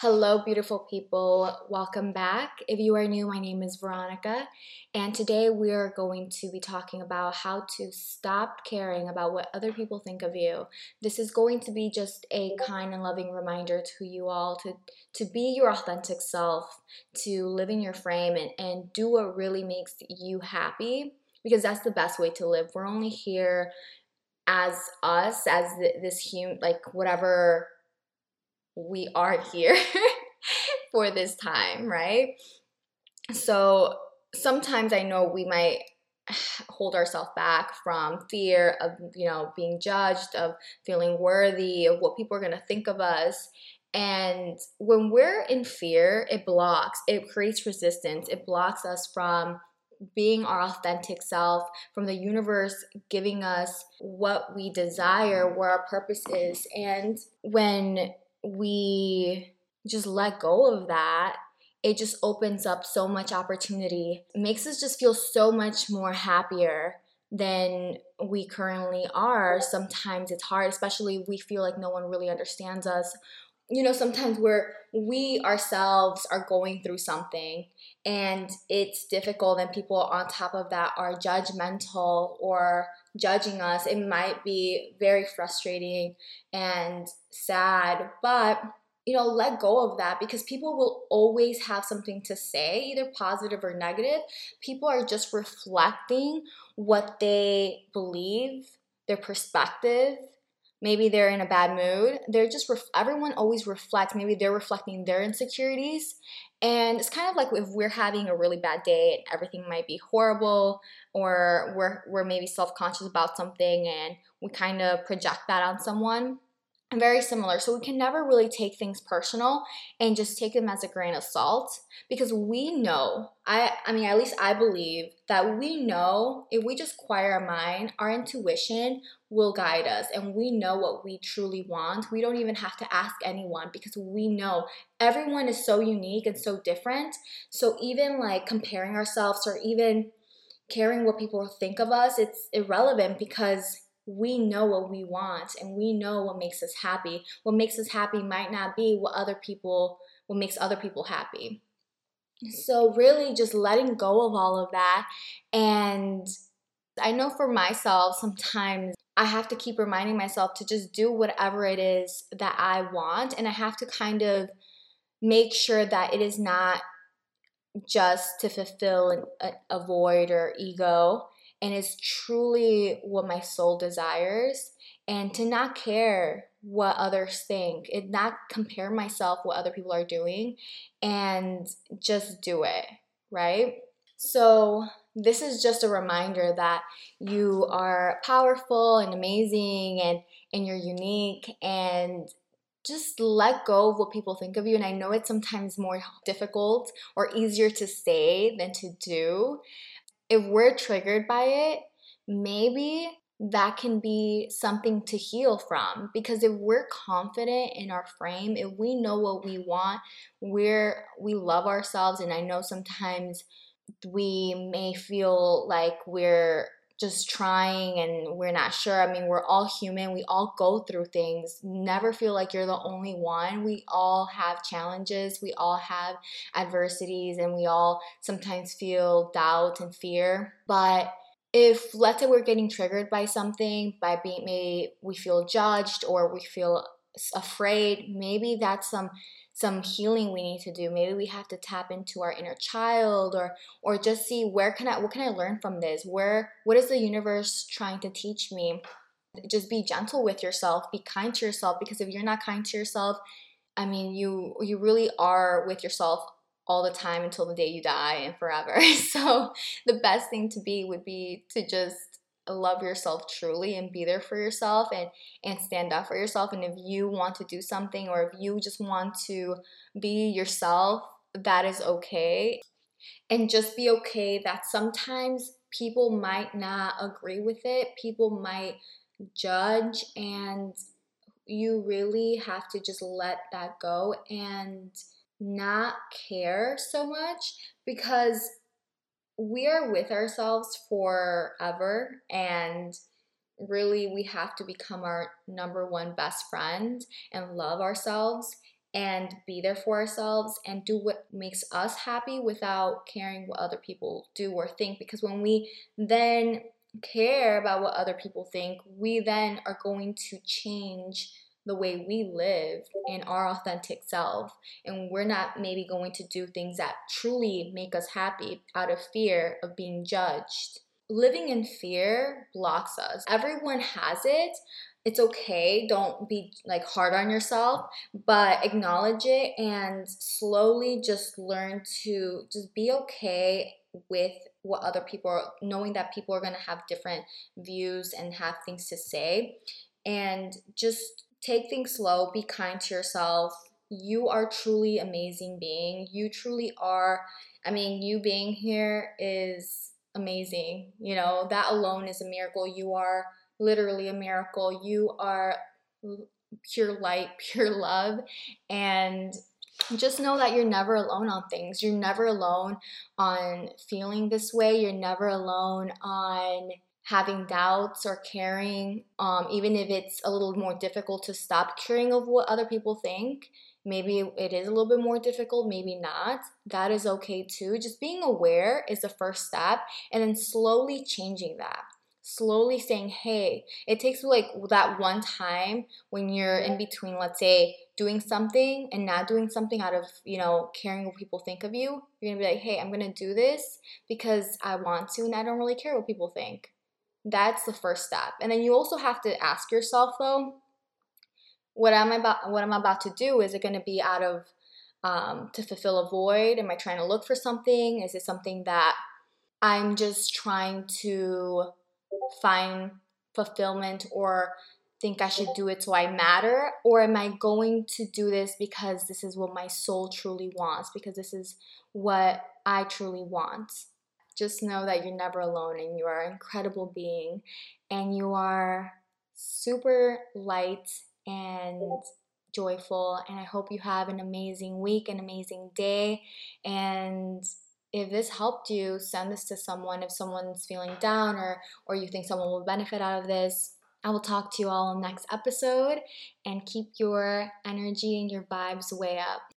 Hello, beautiful people. Welcome back. If you are new, my name is Veronica, and today we are going to be talking about how to stop caring about what other people think of you. This is going to be just a kind and loving reminder to you all to, to be your authentic self, to live in your frame, and, and do what really makes you happy because that's the best way to live. We're only here as us, as this human, like whatever we are here for this time, right? So sometimes I know we might hold ourselves back from fear of you know being judged of feeling worthy of what people are going to think of us. And when we're in fear it blocks it creates resistance. It blocks us from being our authentic self from the universe giving us what we desire where our purpose is. And when we just let go of that, it just opens up so much opportunity. It makes us just feel so much more happier than we currently are. Sometimes it's hard, especially we feel like no one really understands us. You know, sometimes we're we ourselves are going through something and it's difficult and people on top of that are judgmental or judging us, it might be very frustrating and sad. But you know, let go of that because people will always have something to say, either positive or negative. People are just reflecting what they believe, their perspective. Maybe they're in a bad mood. They're just, ref- everyone always reflects. Maybe they're reflecting their insecurities and it's kind of like if we're having a really bad day and everything might be horrible, or we're, we're maybe self conscious about something and we kind of project that on someone very similar. So we can never really take things personal and just take them as a grain of salt because we know, I I mean at least I believe that we know if we just quiet our mind, our intuition will guide us and we know what we truly want. We don't even have to ask anyone because we know everyone is so unique and so different. So even like comparing ourselves or even caring what people think of us, it's irrelevant because we know what we want and we know what makes us happy. What makes us happy might not be what other people what makes other people happy. So really just letting go of all of that and I know for myself sometimes I have to keep reminding myself to just do whatever it is that I want and I have to kind of make sure that it is not just to fulfill a, void or ego and it's truly what my soul desires and to not care what others think and not compare myself what other people are doing and just do it right so this is just a reminder that you are powerful and amazing and and you're unique and just let go of what people think of you. And I know it's sometimes more difficult or easier to say than to do if we're triggered by it, maybe that can be something to heal from. Because if we're confident in our frame if we know what we want we're we love ourselves and i know sometimes we may feel like we're just trying and we're not sure. I mean, we're all human. We all go through things. Never feel like you're the only one. We all have challenges. We all have adversities and we all sometimes feel doubt and fear. But if let's say we're getting triggered by something, by being maybe we feel judged or we feel afraid, maybe that's some some healing we need to do. Maybe we have to tap into our inner child or or just see where can i what can i learn from this? Where what is the universe trying to teach me? Just be gentle with yourself be kind to yourself because if you're not kind to yourself i mean you you really are with yourself all the time until the day you die and forever. So the best thing to be would be to just love yourself truly and be there for yourself and and stand up for yourself. And if you want to do something or if you just want to be yourself that is okay. And just be okay that sometimes people might not agree with it. People might judge and you really have to just let that go and not care so much because we are with ourselves forever and really we have to become our number one best friend and love ourselves and be there for ourselves and do what makes us happy without caring what other people do or think. Because when we then care about what other people think, we then are going to change the way we live in our authentic self. And we're not maybe going to do things that truly make us happy out of fear of being judged. Living in fear blocks us. Everyone has it, it's okay. Don't be like hard on yourself, but acknowledge it and slowly just learn to just be okay with what other people are knowing that people are going to have different views and have things to say and just take things slow, be kind to yourself. You are truly amazing being. You truly are I mean, you being here is amazing. You know, that alone is a miracle. You are literally a miracle. You are pure light, pure love. And just know that you're never alone on things. You're never alone on feeling this way. You're never alone on having doubts or caring, um, even if it's a little more difficult to stop caring of what other people think. Maybe it is a little bit more difficult, maybe not. That is okay too. Just being aware is the first step, and then slowly changing that slowly saying, hey, it takes like that one time when you're in between, let's say, doing something and not doing something out of, you know, caring what people think of you. You're gonna be like, hey, I'm gonna do this because I want to and I don't really care what people think. That's the first step. And then you also have to ask yourself though, what am I about what I'm about to do? Is it gonna be out of um, to fulfill a void? Am I trying to look for something? Is it something that I'm just trying to find fulfillment or think I should do it so I matter? Or am I going to do this because this is what my soul truly wants, because this is what I truly want? Just know that you're never alone and you are an incredible being and you are super light and joyful. And I hope you have an amazing week, an amazing day, and if this helped you, send this to someone. If someone's feeling down or or you think someone will benefit out of this, I will talk to you all next episode and keep your energy and your vibes way up.